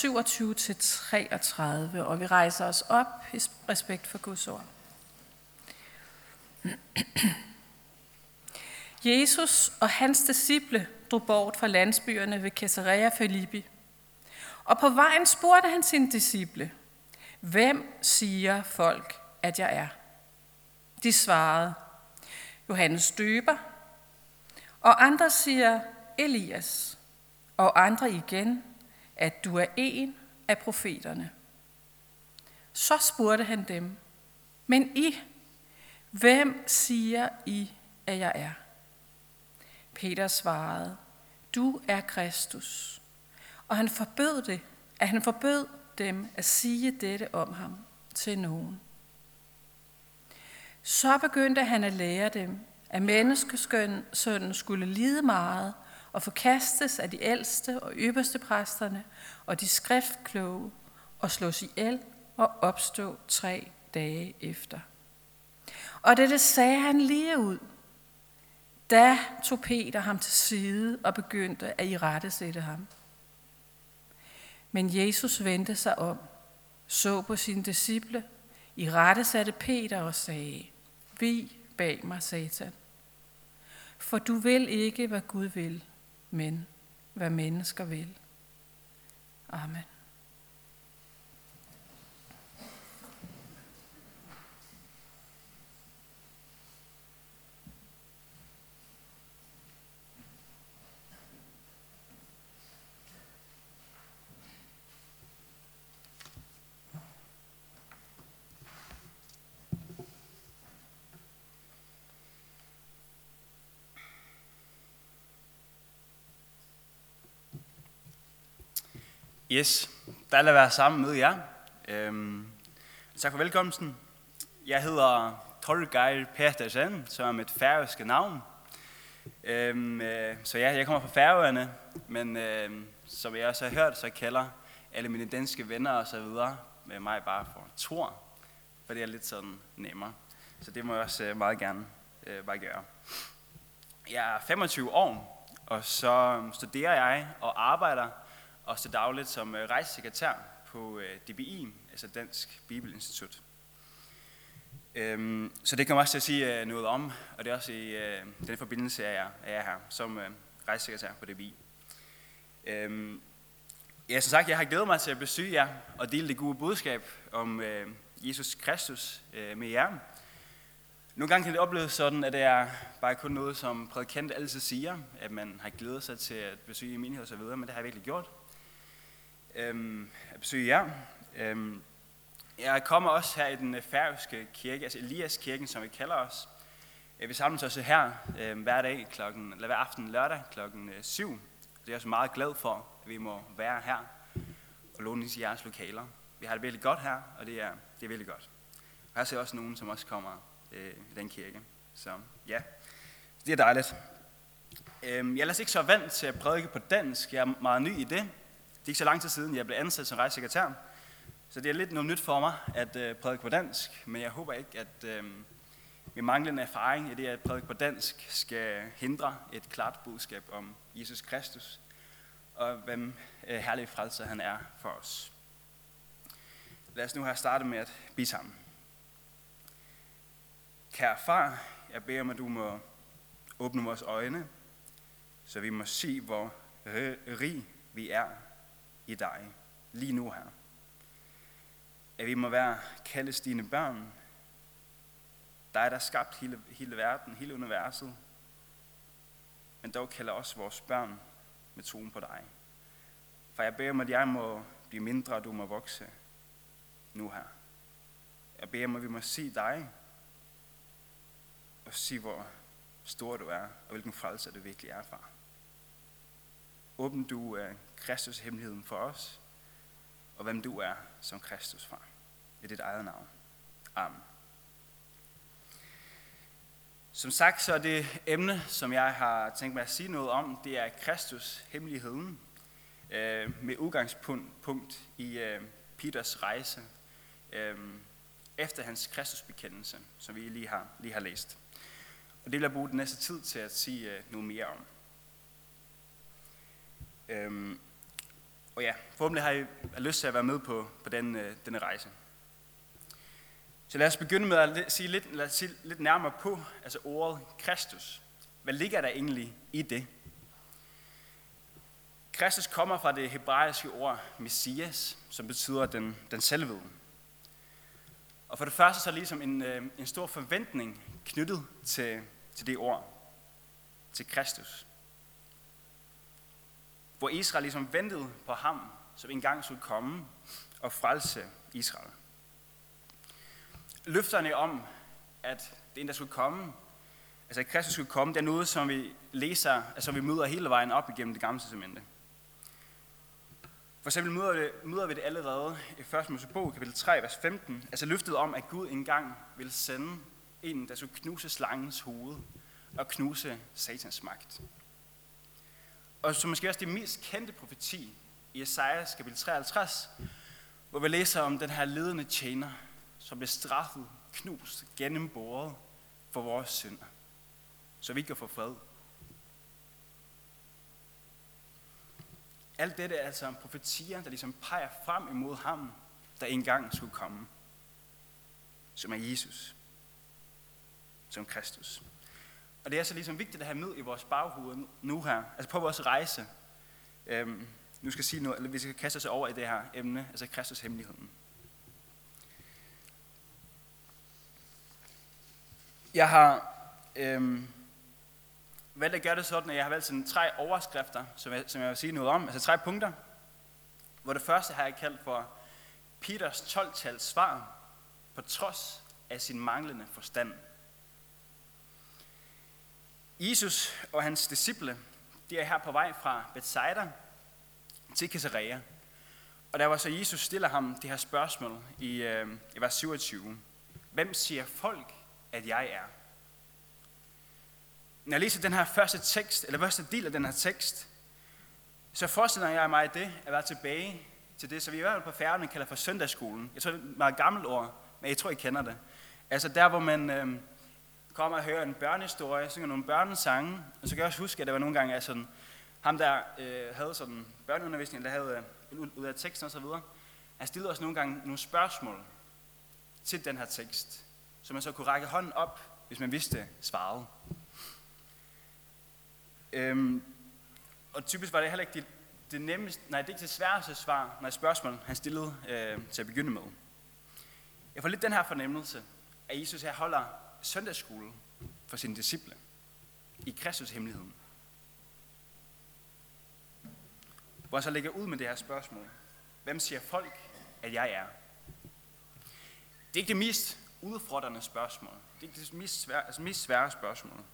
27 til 33, og vi rejser os op i respekt for Guds ord. Jesus og hans disciple drog bort fra landsbyerne ved Caesarea Philippi. Og på vejen spurgte han sine disciple, Hvem siger folk, at jeg er? De svarede, Johannes døber, og andre siger Elias, og andre igen, at du er en af profeterne. Så spurgte han dem, men I, hvem siger I, at jeg er? Peter svarede, du er Kristus. Og han forbød det, at han forbød dem at sige dette om ham til nogen. Så begyndte han at lære dem, at menneskesønnen skulle lide meget og forkastes af de ældste og ypperste præsterne og de skriftkloge og slås ihjel og opstå tre dage efter. Og dette sagde han lige ud. Da tog Peter ham til side og begyndte at i rette sætte ham. Men Jesus vendte sig om, så på sine disciple, i rette satte Peter og sagde, Vi bag mig, Satan. For du vil ikke, hvad Gud vil, men hvad mennesker vil. Amen. Yes, der er være sammen med jer. Øhm, tak for velkomsten. Jeg hedder Torgeir Petersen, som er mit færøske navn. Øhm, øh, så ja, jeg kommer fra Færøerne, men øh, som jeg også har hørt, så kalder alle mine danske venner og så videre med mig bare for Tor, for det er lidt sådan nemmere. Så det må jeg også øh, meget gerne øh, bare gøre. Jeg er 25 år, og så øhm, studerer jeg og arbejder og så dagligt som øh, rejsesekretær på øh, DBI, altså Dansk Bibelinstitut. Øhm, så det kan man også til at sige øh, noget om, og det er også i øh, den forbindelse, at jeg er her som rejsesekretær på DBI. Øhm, ja, som sagt, jeg har glædet mig til at besøge jer og dele det gode budskab om Jesus Kristus med jer. Nogle gange kan det opleves sådan, at det er bare kun noget, som prædikant altid siger, at man har glædet sig til at besøge menighed videre, men det har jeg virkelig gjort øhm, at besøge jer. Øhm, jeg kommer også her i den øh, færøske kirke, altså Elias kirken, som vi kalder os. Øh, vi samles også her øh, hver dag klokken, eller hver aften lørdag klokken 7. Øh, det er jeg også meget glad for, at vi må være her og låne i jeres lokaler. Vi har det virkelig godt her, og det er, det er virkelig godt. Og her ser også nogen, som også kommer øh, i den kirke. Så ja, det er dejligt. Øh, jeg er ellers ikke så vant til at prædike på dansk. Jeg er meget ny i det, det er ikke så lang tid siden, jeg blev ansat som rejsesekretær, så det er lidt noget nyt for mig at øh, prædike på dansk, men jeg håber ikke, at øh, min manglende erfaring i det at prædike på dansk skal hindre et klart budskab om Jesus Kristus, og hvem øh, herlig frelser han er for os. Lad os nu have startet med at blive sammen. Kære far, jeg beder om, at du må åbne vores øjne, så vi må se, hvor rig vi er i dig, lige nu her. At vi må være kaldes dine børn, dig der har skabt hele, hele verden, hele universet, men dog kalder os vores børn med troen på dig. For jeg beder om, at jeg må blive mindre, og du må vokse nu her. Jeg beder om, at vi må se dig, og se, hvor stor du er, og hvilken frelse du virkelig er, far. Åbn du øh, uh, Kristus hemmeligheden for os, og hvem du er som Kristus far. I dit eget navn. Amen. Som sagt, så er det emne, som jeg har tænkt mig at sige noget om, det er Kristus hemmeligheden, øh, med udgangspunkt i øh, Peters rejse, øh, efter hans Kristusbekendelse, som vi lige har, lige har læst. Og det vil jeg bruge den næste tid til at sige øh, noget mere om. Øhm, og ja, forhåbentlig har I lyst til at være med på, på den, øh, denne rejse. Så lad os begynde med at sige lidt, lad os sige lidt nærmere på altså ordet Kristus. Hvad ligger der egentlig i det? Kristus kommer fra det hebraiske ord Messias, som betyder den, den selvede. Og for det første så er ligesom en, øh, en stor forventning knyttet til, til det ord, til Kristus. Hvor Israel ligesom ventede på ham, som engang skulle komme og frelse Israel. Løfterne om, at det der skulle komme, altså at Kristus skulle komme, det er noget, som vi læser, altså vi møder hele vejen op igennem det gamle testamente. For eksempel møder vi, det, møder vi det allerede i 1. Mosebog, kapitel 3, vers 15. Altså løftet om, at Gud engang vil sende en, der skulle knuse slangens hoved og knuse satans magt. Og så måske også det mest kendte profeti i Esajas kapitel 53, hvor vi læser om den her ledende tjener, som blev straffet, knust, gennemboret for vores synder, så vi kan få fred. Alt dette er altså profetier, der ligesom peger frem imod ham, der engang skulle komme, som er Jesus, som Kristus. Og det er så ligesom vigtigt at have med i vores baghoved nu her, altså på vores rejse. Øhm, nu skal sige noget, eller vi skal kaste os over i det her emne, altså Kristus hemmeligheden. Jeg har øhm, valgt at gøre det sådan, at jeg har valgt sådan tre overskrifter, som jeg, som jeg vil sige noget om, altså tre punkter. Hvor det første har jeg kaldt for Peters 12-tals svar, på trods af sin manglende forstand. Jesus og hans disciple, de er her på vej fra Bethsaida til Caesarea. Og der var så Jesus stiller ham det her spørgsmål i, øh, i vers 27. Hvem siger folk, at jeg er? Når jeg læser den her første tekst, eller første del af den her tekst, så forestiller jeg mig det at være tilbage til det, som vi i hvert fald på færgerne kalder for søndagsskolen. Jeg tror, det er et meget gammelt ord, men jeg tror, I kender det. Altså der, hvor man øh, kommer og hører en børnehistorie, synger nogle børnesange, og så kan jeg også huske, at der var nogle gange, at sådan, ham der øh, havde sådan børneundervisning, der havde øh, ud af teksten og så videre, han stillede os nogle gange nogle spørgsmål til den her tekst, så man så kunne række hånden op, hvis man vidste svaret. Øhm, og typisk var det heller ikke det, det nemmeste, nej, det er ikke det sværeste svar, når spørgsmål han stillede øh, til at begynde med. Jeg får lidt den her fornemmelse, at Jesus her holder søndagsskole for sine disciple i Kristus hemmeligheden. Hvor han så lægger ud med det her spørgsmål. Hvem siger folk, at jeg er? Det er ikke det mest udfordrende spørgsmål. Det er ikke det mest svære, altså mest svære spørgsmål.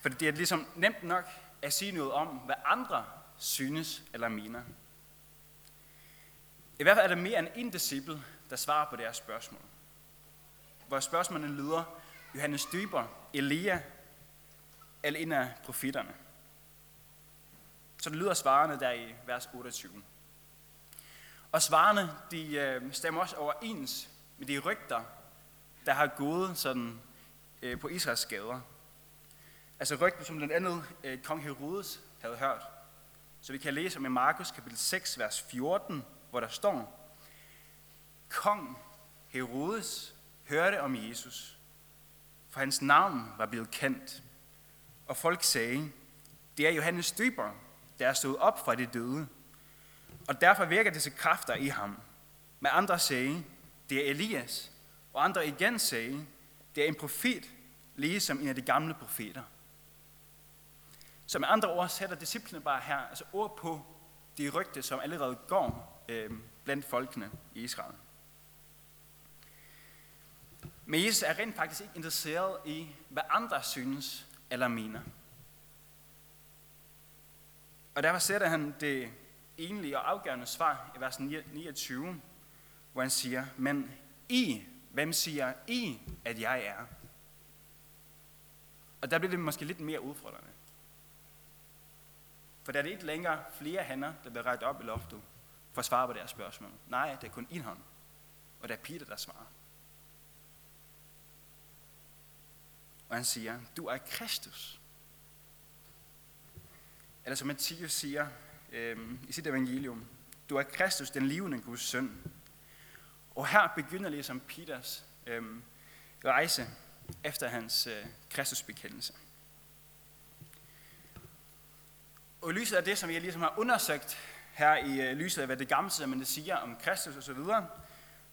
For det er ligesom nemt nok at sige noget om, hvad andre synes eller mener. I hvert fald er der mere end en disciple, der svarer på det her spørgsmål. Hvor spørgsmålene lyder, Johannes Dyber, Elia eller en af profitterne. Så det lyder svarene der i vers 28. Og svarene, de øh, stemmer også overens med de rygter, der har gået sådan, øh, på Israels gader. Altså rygter, som blandt andet øh, kong Herodes havde hørt. Så vi kan læse om i Markus kapitel 6, vers 14, hvor der står, Kong Herodes hørte om Jesus, for hans navn var blevet kendt. Og folk sagde, det er Johannes Døber, der er stået op fra de døde, og derfor virker disse kræfter i ham. Men andre sagde, det er Elias, og andre igen sagde, det er en profet, ligesom en af de gamle profeter. Så med andre ord sætter disciplene bare her altså ord på de rygte, som allerede går øh, blandt folkene i Israel. Men Jesus er rent faktisk ikke interesseret i, hvad andre synes eller mener. Og derfor sætter han det egentlige og afgørende svar i vers 29, hvor han siger, men I, hvem siger I, at jeg er? Og der bliver det måske lidt mere udfordrende. For der er det ikke længere flere hænder, der bliver rækket op i loftet for at svare på deres spørgsmål. Nej, det er kun en hånd. Og det er Peter, der svarer. Og han siger, du er Kristus. Eller som Matthæus siger øh, i sit evangelium, du er Kristus, den levende Guds søn. Og her begynder ligesom Peters øh, rejse efter hans øh, Kristusbekendelse. Og i lyset af det, som jeg ligesom har undersøgt her i øh, lyset af, hvad det gamle det siger om Kristus osv., så,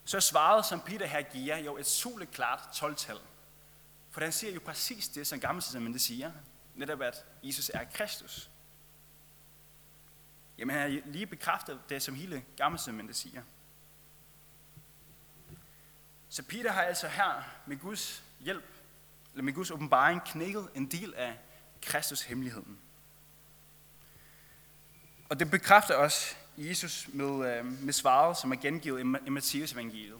så svaret, som Peter her giver, jo et soleklart 12-tal. For han siger jo præcis det, som gamle det siger, netop at Jesus er Kristus. Jamen han har lige bekræftet det, som hele gamle det siger. Så Peter har altså her med Guds hjælp, eller med Guds åbenbaring, knækket en del af Kristus hemmeligheden. Og det bekræfter også Jesus med, øh, med svaret, som er gengivet i Matthæus evangeliet,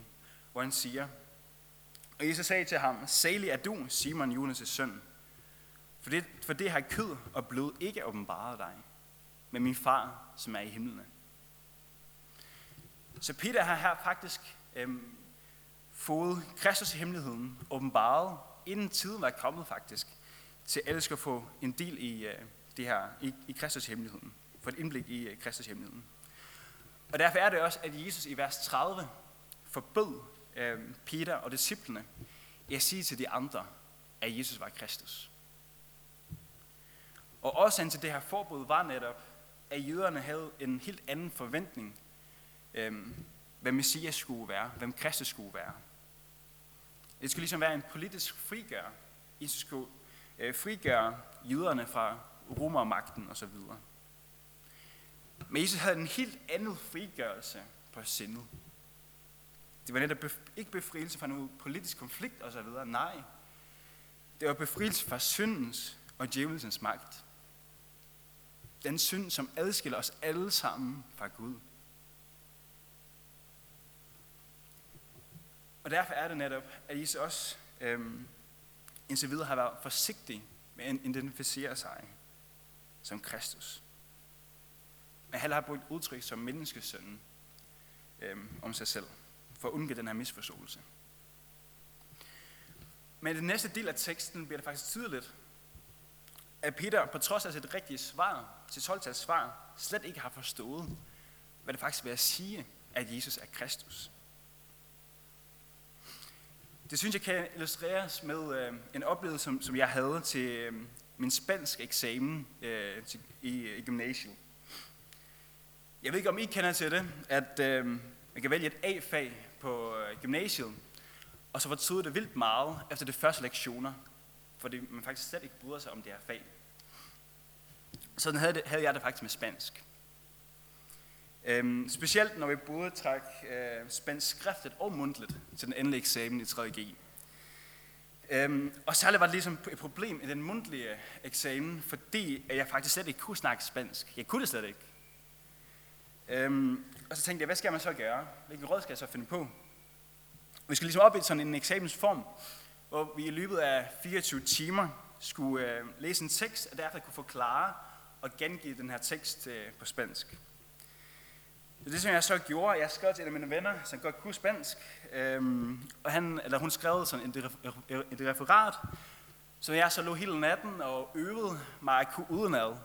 hvor han siger, og Jesus sagde til ham, Salig er du, Simon Jonas' søn, for det, for det har kød og blod ikke åbenbaret dig, men min far, som er i himlene. Så Peter har her faktisk øhm, fået Kristus i hemmeligheden åbenbaret, inden tiden var kommet faktisk, til at alle skal få en del i øh, det her, i, i Kristus hemmeligheden få et indblik i øh, Kristus hemmeligheden. Og derfor er det også, at Jesus i vers 30 forbød øh, Peter og disciplene jeg sige til de andre, at Jesus var Kristus. Og årsagen til det her forbud var netop, at jøderne havde en helt anden forventning, øh, hvem Messias skulle være, hvem Kristus skulle være. Det skulle ligesom være en politisk frigør. Jesus skulle øh, frigøre jøderne fra romermagten osv. Men Jesus havde en helt anden frigørelse på sindet. Det var netop ikke befrielse fra nogen politisk konflikt osv. Nej. Det var befrielse fra syndens og djævelsens magt. Den synd, som adskiller os alle sammen fra Gud. Og derfor er det netop, at Jesus også øhm, indtil videre har været forsigtig med at identificere sig som Kristus. Men han har brugt udtryk som menneskesønnen øhm, om sig selv, for at undgå den her misforståelse. Men i den næste del af teksten bliver det faktisk tydeligt, at Peter på trods af sit rigtige svar, sit 12 svar, slet ikke har forstået, hvad det faktisk vil at sige, at Jesus er Kristus. Det synes jeg kan illustreres med øh, en oplevelse, som, som jeg havde til øh, min spansk eksamen øh, til, i, i gymnasiet. Jeg ved ikke, om I kender til det, at øh, man kan vælge et A-fag på øh, gymnasiet, og så fortryder det vildt meget efter de første lektioner, fordi man faktisk slet ikke bryder sig om det her fag. Sådan havde, det, havde jeg det faktisk med spansk. Øhm, specielt når vi både træk øh, spansk skriftligt og mundtligt til den endelige eksamen i 3.G. Øhm, og særligt var det ligesom et problem i den mundtlige eksamen, fordi jeg faktisk slet ikke kunne snakke spansk. Jeg kunne det slet ikke. Øhm, og så tænkte jeg, hvad skal man så gøre? Hvilken råd skal jeg så finde på? Vi skal ligesom op i sådan en eksamensform, hvor vi i løbet af 24 timer skulle øh, læse en tekst, og derefter kunne forklare og gengive den her tekst øh, på spansk. Det det, som jeg så gjorde. Jeg skrev til en af mine venner, som godt kunne spansk, øhm, og han, eller hun skrev sådan et, et referat, så jeg så lå hele natten og øvede mig at kunne udenad.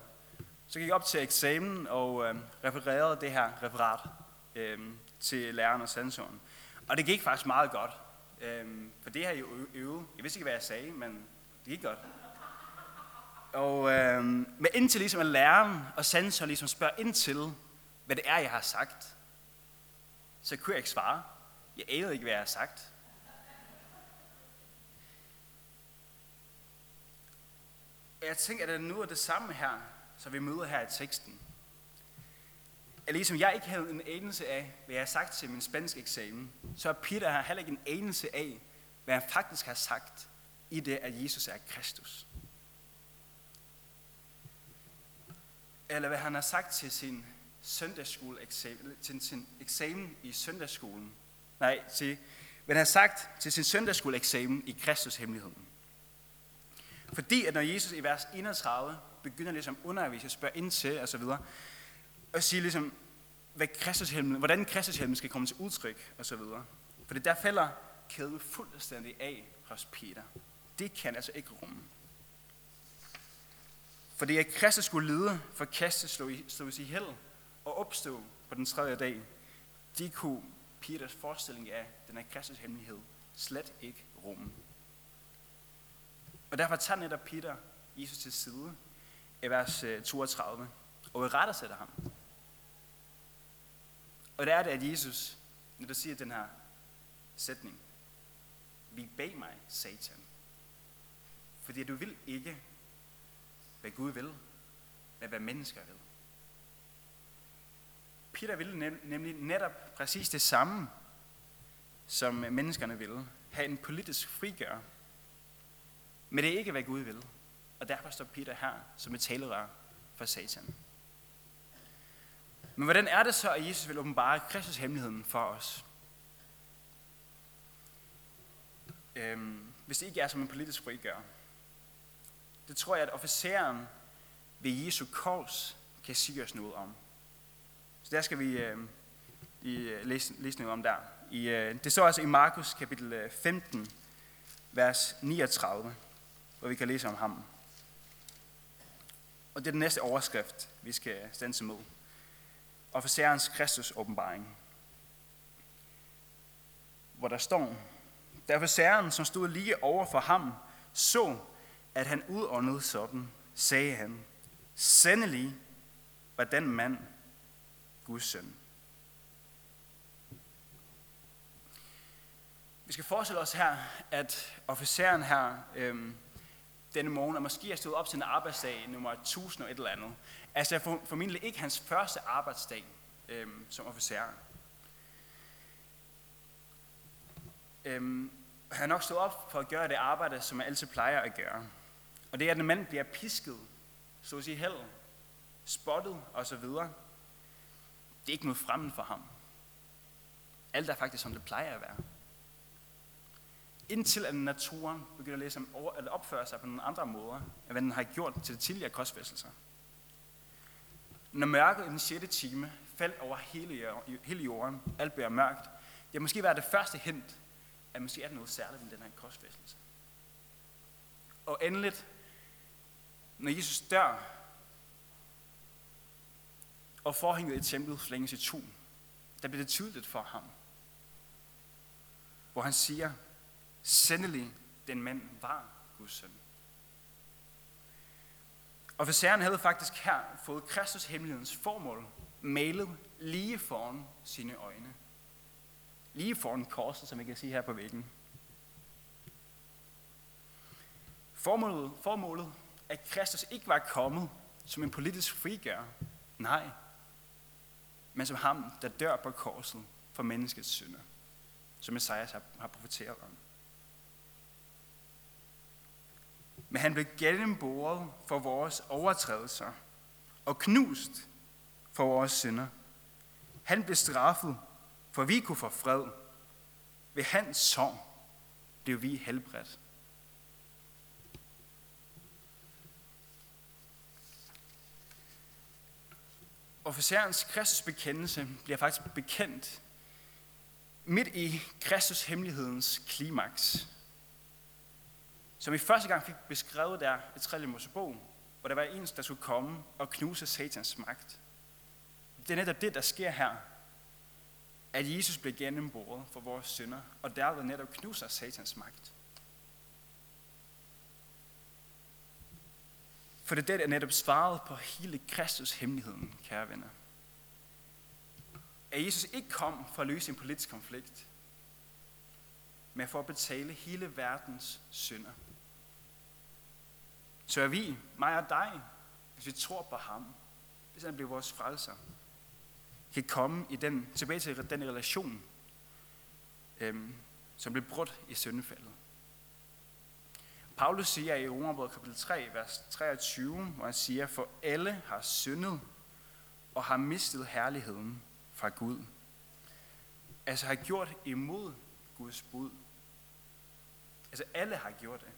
Så gik jeg op til eksamen og øh, refererede det her referat øh, til læreren og sensoren. Og det gik faktisk meget godt. Øh, for det her jeg jo øvet. Jeg vidste ikke, hvad jeg sagde, men det gik godt. Og øh, men indtil ligesom at læreren og sensoren ligesom spørger ind til, hvad det er, jeg har sagt, så kunne jeg ikke svare. Jeg anede ikke, hvad jeg har sagt. Jeg tænker, at det nu er det samme her som vi møder her i teksten. At ligesom jeg ikke havde en anelse af, hvad jeg har sagt til min spansk eksamen, så er Peter her heller ikke en anelse af, hvad han faktisk har sagt i det, at Jesus er Kristus. Eller hvad han har sagt til sin søndagsskoleeksamen, til sin eksamen i søndagsskolen. Nej, til, hvad han har sagt til sin søndagsskoleeksamen i Kristus hemmeligheden. Fordi at når Jesus i vers 31 begynder ligesom at undervise og spørge ind til osv., og sige ligesom, hvad Kristushelmen, hvordan Kristushelmen skal komme til udtryk og så videre. For det der falder kæden fuldstændig af hos Peter. Det kan altså ikke rumme. Fordi at Kristus skulle lide, for kastet slås i held og opstå på den tredje dag, de kunne Peters forestilling af den her Kristus hemmelighed slet ikke rumme. Og derfor tager netop Peter Jesus til side i vers øh, 32 og i retter sætter ham. Og det er det, at Jesus, når der siger den her sætning, vi bag mig, satan. Fordi du vil ikke, hvad Gud vil, men hvad mennesker vil. Peter ville nemlig netop præcis det samme, som menneskerne ville. Have en politisk frigør. Men det er ikke, hvad Gud vil. Og derfor står Peter her som et talerør for satan. Men hvordan er det så, at Jesus vil åbenbare Kristus hemmeligheden for os? Øhm, hvis det ikke er som en politisk frigør. Det tror jeg, at officeren ved Jesu kors kan sige os noget om. Så der skal vi øhm, øh, i, læse, læse noget om der. I, øh, det står altså i Markus kapitel øh, 15, vers 39, hvor vi kan læse om ham. Og det er den næste overskrift, vi skal stanse med. Officerens Kristus åbenbaring. Hvor der står, da officeren, som stod lige over for ham, så, at han udåndede sådan, sagde han, Sandelig var den mand Guds søn. Vi skal forestille os her, at officeren her øhm, denne morgen og måske er stået op til en arbejdsdag nummer 1000 og et eller andet. Altså for, formentlig ikke hans første arbejdsdag øhm, som officer. Øhm, han har nok stået op for at gøre det arbejde, som man altid plejer at gøre. Og det er, at en mand bliver pisket, så at sige held, spottet osv. Det er ikke noget fremmed for ham. Alt er faktisk, som det plejer at være. Indtil at naturen begynder at, læse over, at opføre sig på nogle andre måder, end hvad den har gjort til de tidligere kostfæstelser. Når mørket i den 6. time faldt over hele, hele jorden, alt bliver mørkt, det måske være det første hint, at måske er der noget særligt ved den her kostfæstelse. Og endeligt, når Jesus dør, og forhænget i templet flænges i to, der bliver det tydeligt for ham, hvor han siger, sendelig den mand var Guds søn. Officeren havde faktisk her fået Kristus hemmelighedens formål malet lige foran sine øjne. Lige foran korset, som jeg kan sige her på væggen. Formålet, formålet at Kristus ikke var kommet som en politisk frigør. Nej, men som ham, der dør på korset for menneskets synder, som Messias har, har profeteret om. Men han blev gennemboret for vores overtrædelser og knust for vores synder. Han blev straffet, for vi kunne få fred. Ved hans sorg blev vi helbredt. officerens Kristus bekendelse bliver faktisk bekendt midt i Kristus hemmelighedens klimaks. Som vi første gang fik beskrevet der i 3. Mosebog, hvor der var en, der skulle komme og knuse satans magt. Det er netop det, der sker her. At Jesus blev gennemboret for vores synder, og derved netop knuser satans magt. For det er det, der netop svaret på hele Kristus hemmeligheden, kære venner. At Jesus ikke kom for at løse en politisk konflikt, men for at betale hele verdens synder. Så er vi, mig og dig, hvis vi tror på ham, hvis han bliver vores frelser, kan komme i den, tilbage til den relation, øhm, som blev brudt i syndefaldet. Paulus siger i Romerbrevet kapitel 3, vers 23, hvor han siger, for alle har syndet og har mistet herligheden fra Gud. Altså har gjort imod Guds bud. Altså alle har gjort det.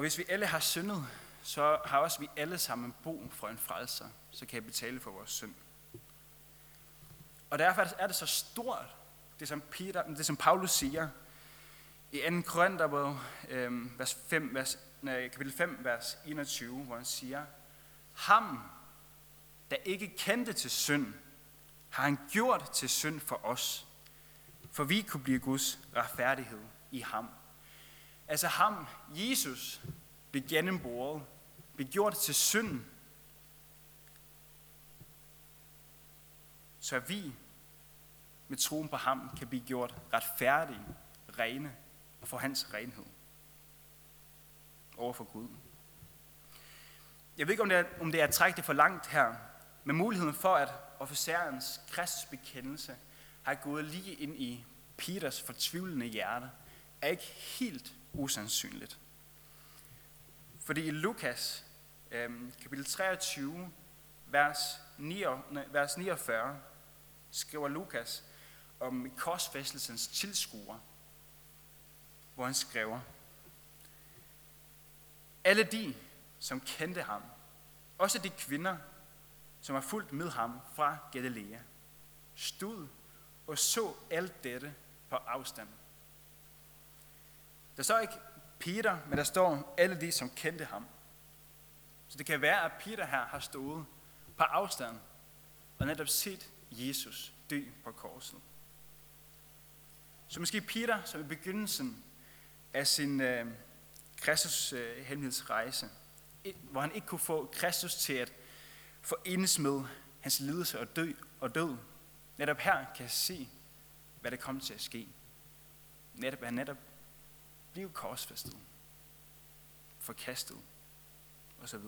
Og hvis vi alle har syndet, så har også vi alle sammen brug for en frelser, så kan jeg betale for vores synd. Og derfor er det så stort, det som, Peter, det som Paulus siger I 2. Korinther, øh, vers 5, vers, nej, kapitel 5, vers 21, hvor han siger, Ham, der ikke kendte til synd, har han gjort til synd for os, for vi kunne blive Guds retfærdighed i ham. Altså ham, Jesus, blev gennemboret, blev gjort til synd, så vi med troen på ham kan blive gjort retfærdige, rene og få hans renhed over for Gud. Jeg ved ikke, om det er, om det er at trække det for langt her, men muligheden for, at officerens kristusbekendelse har gået lige ind i Peters fortvivlende hjerte, er ikke helt usandsynligt. Fordi i Lukas øhm, kapitel 23, vers, 9, vers 49, skriver Lukas om korsfæstelsens tilskuer, hvor han skriver, alle de, som kendte ham, også de kvinder, som har fulgt med ham fra Galilea, stod og så alt dette på afstand. Der står ikke Peter, men der står alle de, som kendte ham. Så det kan være, at Peter her har stået på afstand og netop set Jesus dø på korset. Så måske Peter, som i begyndelsen af sin øh, Kristus øh, hemmelighedsrejse, hvor han ikke kunne få Kristus til at forenes med hans lidelse og død, og død. Netop her kan se, hvad der kommer til at ske. Netop han netop blive korsfæstet, forkastet osv.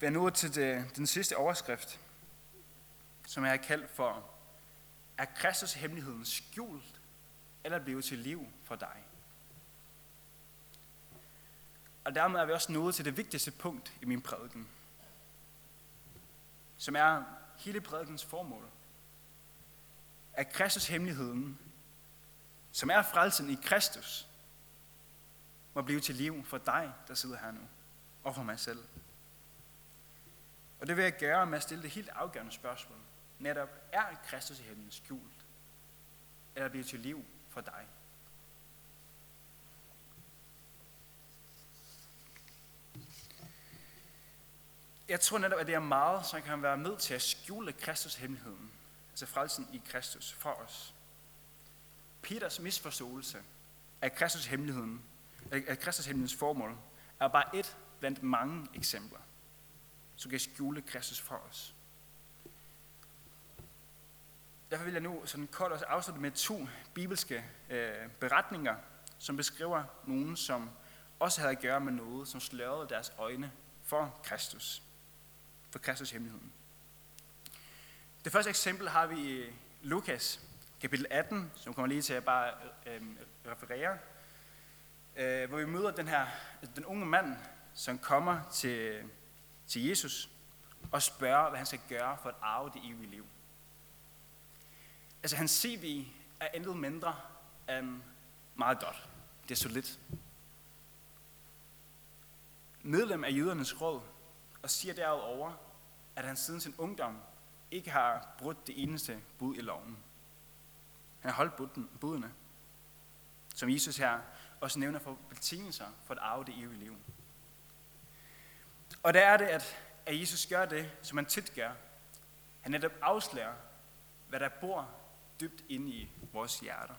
Vær nu til det, den sidste overskrift, som jeg har kaldt for, er Kristus hemmeligheden skjult eller blevet til liv for dig? Og dermed er vi også nået til det vigtigste punkt i min prædiken, som er hele prædikens formål. At Kristus hemmeligheden, som er frelsen i Kristus, må blive til liv for dig, der sidder her nu, og for mig selv. Og det vil jeg gøre med at stille det helt afgørende spørgsmål. Netop, er Kristus i himlen skjult? Eller bliver til liv for dig? Jeg tror netop, at det er meget, som kan være med til at skjule Kristus hemmeligheden. Altså frelsen i Kristus for os. Peters misforståelse af Kristus hemmeligheden, af Kristus hemmelighedens formål, er bare et blandt mange eksempler, som kan skjule Kristus for os. Derfor vil jeg nu sådan kort også afslutte med to bibelske øh, beretninger, som beskriver nogen, som også havde at gøre med noget, som slørede deres øjne for Kristus for Kristus hemmeligheden. Det første eksempel har vi i Lukas, kapitel 18, som kommer lige til at bare øh, referere, øh, hvor vi møder den her, den unge mand, som kommer til, til Jesus og spørger, hvad han skal gøre for at arve det evige liv. Altså hans CV er intet mindre end meget godt. Det er solidt. Medlem af jødernes råd, og siger derudover, at han siden sin ungdom ikke har brudt det eneste bud i loven. Han har holdt budene, som Jesus her også nævner for betingelser for at arve det evige liv. Og der er det, at, at Jesus gør det, som han tit gør. Han netop afslører, hvad der bor dybt inde i vores hjerter.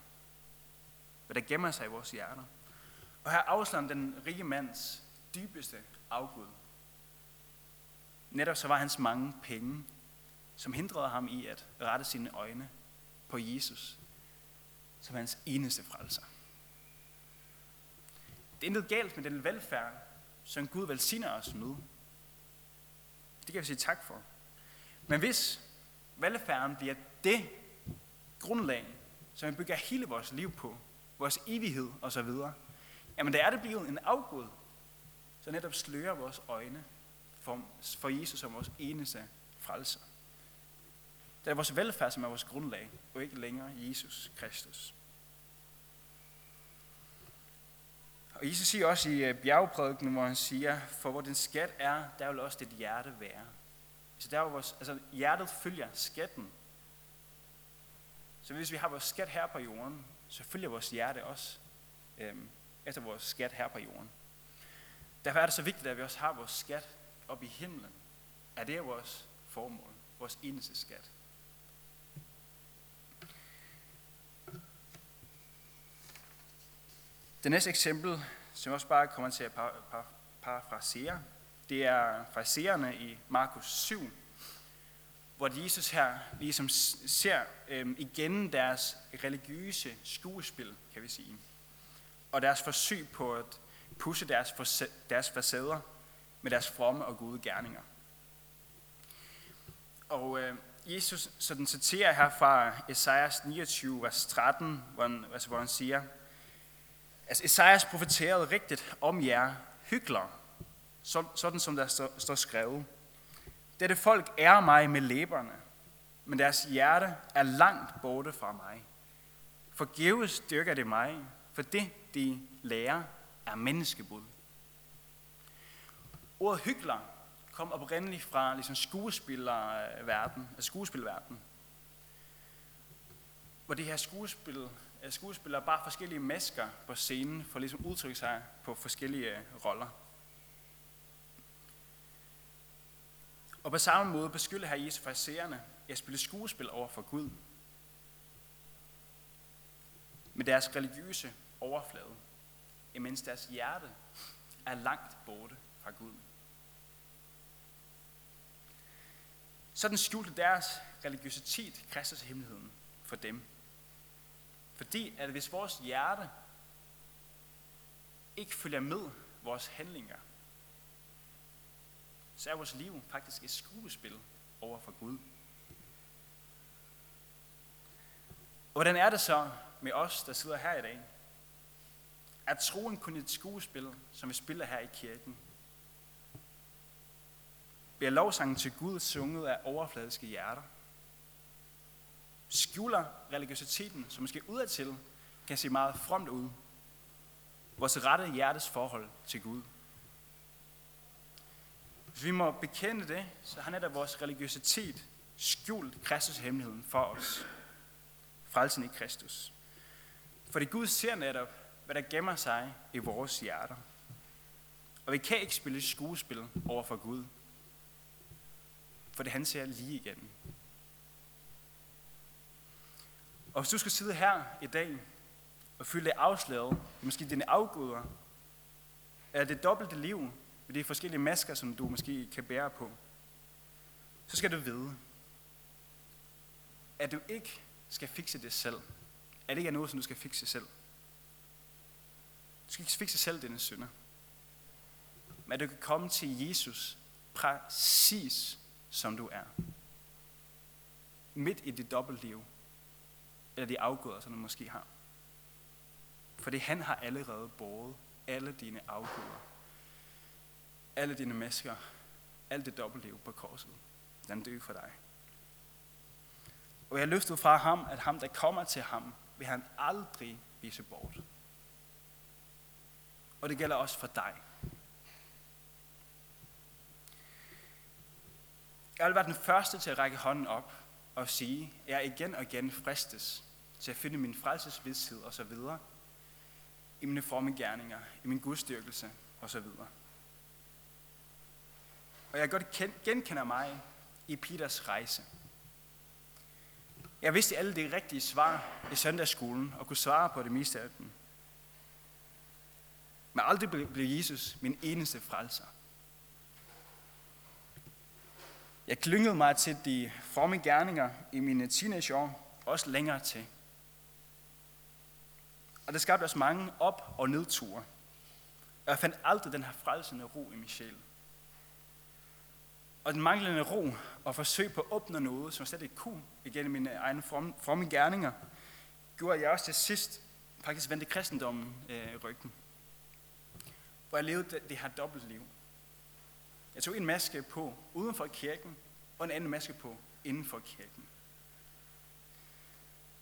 Hvad der gemmer sig i vores hjerter. Og her afslører den rige mands dybeste afgud. Netop så var hans mange penge, som hindrede ham i at rette sine øjne på Jesus, som hans eneste frelser. Det er intet galt med den velfærd, som Gud velsigner os med. Det kan vi sige tak for. Men hvis velfærden bliver det grundlag, som vi bygger hele vores liv på, vores evighed osv., jamen der er det blevet en afgud, så netop slører vores øjne for, for Jesus som vores eneste frelser. Det er vores velfærd, som er vores grundlag, og ikke længere Jesus Kristus. Og Jesus siger også i øh, bjergprædiken, hvor han siger, for hvor din skat er, der vil også dit hjerte være. Så der er vores, altså hjertet følger skatten. Så hvis vi har vores skat her på jorden, så følger vores hjerte også øhm, efter vores skat her på jorden. Derfor er det så vigtigt, at vi også har vores skat op i himlen. Er det vores formål, vores eneste skat. Det næste eksempel, som også bare kommer til at parafrasere, det er fraserne i Markus 7, hvor Jesus her ligesom ser øhm, igen deres religiøse skuespil, kan vi sige, og deres forsøg på at pusse deres, deres facader med deres fromme og gode gerninger. Og øh, Jesus så den citerer her fra Esajas 29, vers 13, hvor han, altså, hvor han siger, altså Esajas profeterede rigtigt om jer hyklere, sådan som der står, står skrevet. Dette folk er mig med læberne, men deres hjerte er langt borte fra mig. Forgæves dyrker det mig, for det, de lærer, er menneskebud. Ordet hyggelig kom oprindeligt fra ligesom skuespillerverden, altså skuespilverden, hvor det her skuespil, skuespillere bare forskellige masker på scenen for ligesom at udtrykke sig på forskellige roller. Og på samme måde beskylder her Jesus farisæerne at spille skuespil over for Gud. Med deres religiøse overflade, imens deres hjerte er langt borte fra Gud. Sådan skjulte deres religiøsitet Kristus hemmeligheden for dem. Fordi at hvis vores hjerte ikke følger med vores handlinger, så er vores liv faktisk et skuespil over for Gud. Og hvordan er det så med os, der sidder her i dag? Er troen kun et skuespil, som vi spiller her i kirken? Bliver lovsangen til Gud sunget af overfladiske hjerter? Skjuler religiøsiteten, som måske udadtil kan se meget fromt ud, vores rette hjertes forhold til Gud? Hvis vi må bekende det, så har netop vores religiøsitet skjult Kristus hemmeligheden for os. Frelsen i Kristus. For det Gud ser netop, hvad der gemmer sig i vores hjerter. Og vi kan ikke spille skuespil over for Gud. For det han ser lige igennem. Og hvis du skal sidde her i dag og føle dig afsløret, måske dine afguder, er det dobbelte liv, med de forskellige masker, som du måske kan bære på, så skal du vide, at du ikke skal fikse det selv. At det ikke er noget, som du skal fikse selv. Du skal ikke fikse selv dine synder. Men at du kan komme til Jesus præcis som du er. Midt i dit dobbeltliv. Eller de afgåder, som du måske har. For det han har allerede båret alle dine afgåder alle dine masker, alt det dobbeltliv på korset. Den døde for dig. Og jeg løftede fra ham, at ham, der kommer til ham, vil han aldrig vise bort. Og det gælder også for dig. Jeg vil være den første til at række hånden op og sige, at jeg igen og igen fristes til at finde min frelsesvidshed og så videre i mine fromme gerninger, i min gudstyrkelse og så videre. Og jeg godt genkender mig i Peters rejse. Jeg vidste alle de rigtige svar i søndagsskolen og kunne svare på det meste af dem. Men aldrig blev Jesus min eneste frelser. Jeg klyngede mig til de fromme gerninger i mine teenageår, også længere til. Og det skabte os mange op- og nedture. Og jeg fandt aldrig den her frelsende ro i min sjæl. Og den manglende ro og forsøg på at opnå noget, som jeg slet ikke kunne igennem mine egne fromme gerninger, gjorde, at jeg også til sidst faktisk vendte kristendommen øh, ryggen. Hvor jeg levede det, det her dobbeltliv. Jeg tog en maske på uden for kirken, og en anden maske på inden for kirken.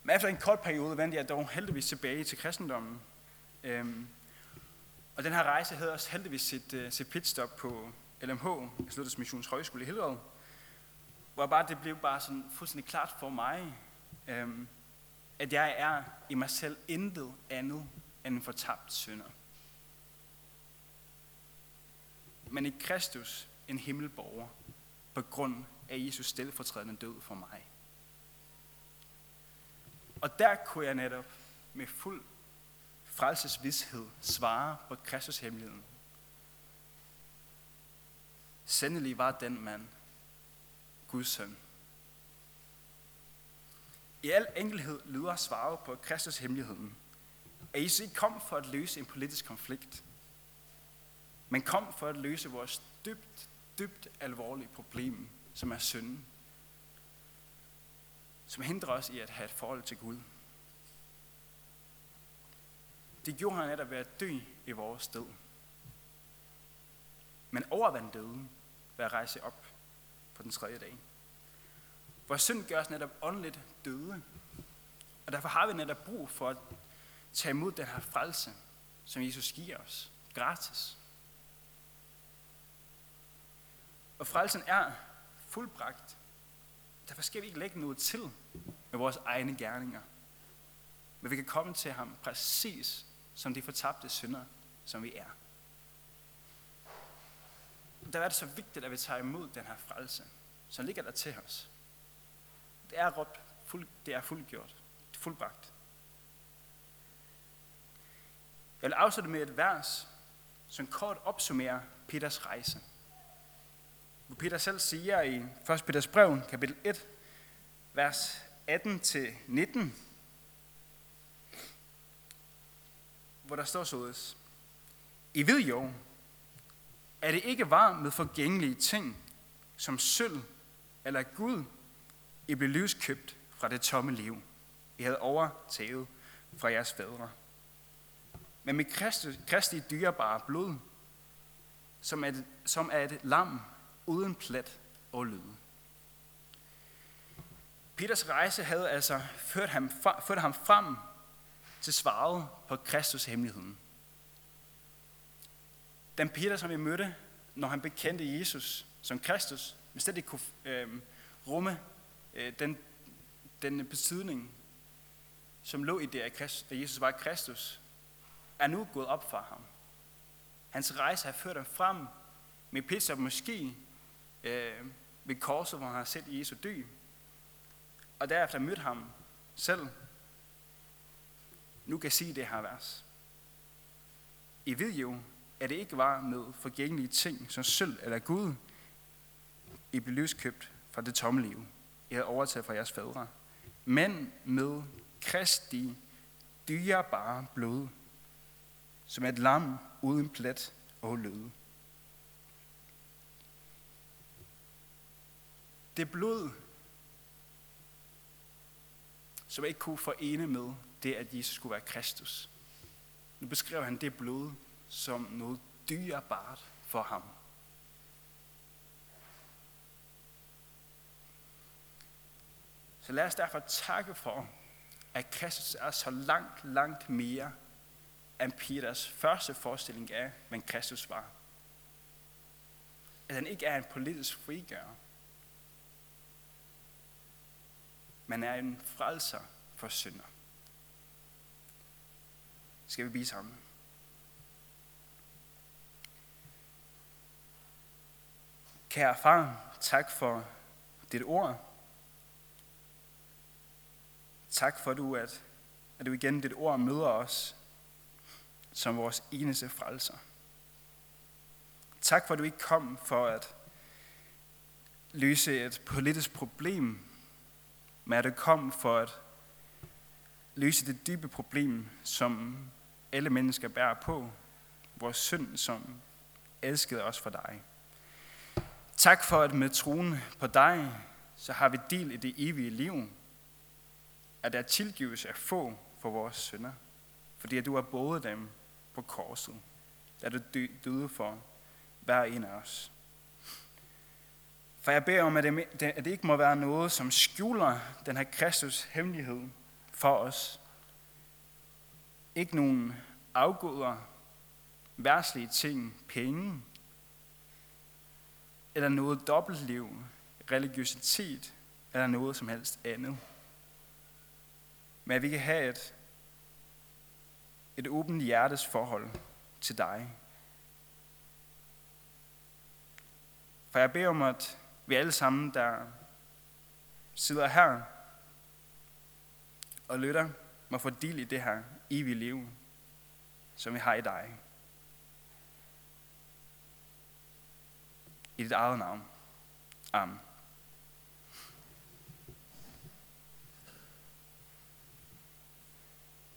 Men efter en kort periode vendte jeg dog heldigvis tilbage til kristendommen. Øhm, og den her rejse havde også heldigvis sit, uh, sit pitstop på LMH, Sluttets Missions Højskole i Hillerød, hvor bare, det blev bare sådan fuldstændig klart for mig, øhm, at jeg er i mig selv intet andet end en fortabt synder. Men i Kristus en himmelborger på grund af Jesus stedfortrædende død for mig. Og der kunne jeg netop med fuld frelsesvidshed svare på Kristus hemmeligheden. Sendelig var den mand Guds søn. I al enkelhed lyder svaret på Kristus hemmeligheden, at Jesus ikke kom for at løse en politisk konflikt, men kom for at løse vores dybt, dybt alvorlige problem, som er synden, som hindrer os i at have et forhold til Gud. Det gjorde han netop ved at dø i vores sted. Men overvandt døden ved at rejse op på den tredje dag. Vores synd gør os netop åndeligt døde. Og derfor har vi netop brug for at tage imod den her frelse, som Jesus giver os. Gratis. Og frelsen er fuldbragt. Derfor skal vi ikke lægge noget til med vores egne gerninger. Men vi kan komme til ham præcis som de fortabte synder, som vi er. Der er det så vigtigt, at vi tager imod den her frelse, som ligger der til os. Det er råbt, fuld, det er fuldgjort, det er fuldbragt. Jeg vil afslutte med et vers, som kort opsummerer Peters rejse. Hvor Peter selv siger i 1. Peters brev, kapitel 1, vers 18-19, hvor der står således. I ved jo, at det ikke var med forgængelige ting, som sølv eller Gud, I blev livskøbt fra det tomme liv, I havde overtaget fra jeres fædre. Men med Kristi, Kristi dyrebare blod, som er, som er et lam uden plet og lyde. Peters rejse havde altså ført ham, ført ham frem til svaret på Kristus hemmeligheden. Den Peter, som vi mødte, når han bekendte Jesus som Kristus, men slet ikke kunne øh, rumme øh, den, den betydning, som lå i det, at, Christus, at Jesus var Kristus, er nu gået op for ham. Hans rejse har ført ham frem med Peter måske øh, ved korset, hvor han har set Jesus dø, og derefter mødt ham selv nu kan sige det her vers. I ved jo, at det ikke var med forgængelige ting, som sølv eller Gud, I blev løskøbt fra det tomme liv, I havde overtaget fra jeres fædre, men med Kristi dyrebare blod, som et lam uden plet og løde. Det blod, som ikke kunne forene med det, at Jesus skulle være Kristus. Nu beskriver han det blod som noget dyrebart for ham. Så lad os derfor takke for, at Kristus er så langt, langt mere end Peters første forestilling af, men Kristus var. At han ikke er en politisk frigører, men er en frelser for synder skal vi blive sammen. Kære far, tak for dit ord. Tak for, du, at, at du igen dit ord møder os som vores eneste frelser. Tak for, at du ikke kom for at løse et politisk problem, men at det kom for at løse det dybe problem, som alle mennesker bærer på, vores synd, som elskede os for dig. Tak for, at med troen på dig, så har vi del i det evige liv, at der er af få for vores synder, fordi at du har båret dem på korset, da du døde for hver en af os. For jeg beder om, at det, at det ikke må være noget, som skjuler den her Kristus hemmelighed for os, ikke nogen afgoder, værtslige ting, penge, eller noget dobbeltliv, religiøsitet, eller noget som helst andet. men at vi kan have et, et åbent hjertes forhold til dig. For jeg beder om, at vi alle sammen, der sidder her og lytter, må få del i det her evige liv, som vi har i dig. I dit eget navn. Amen.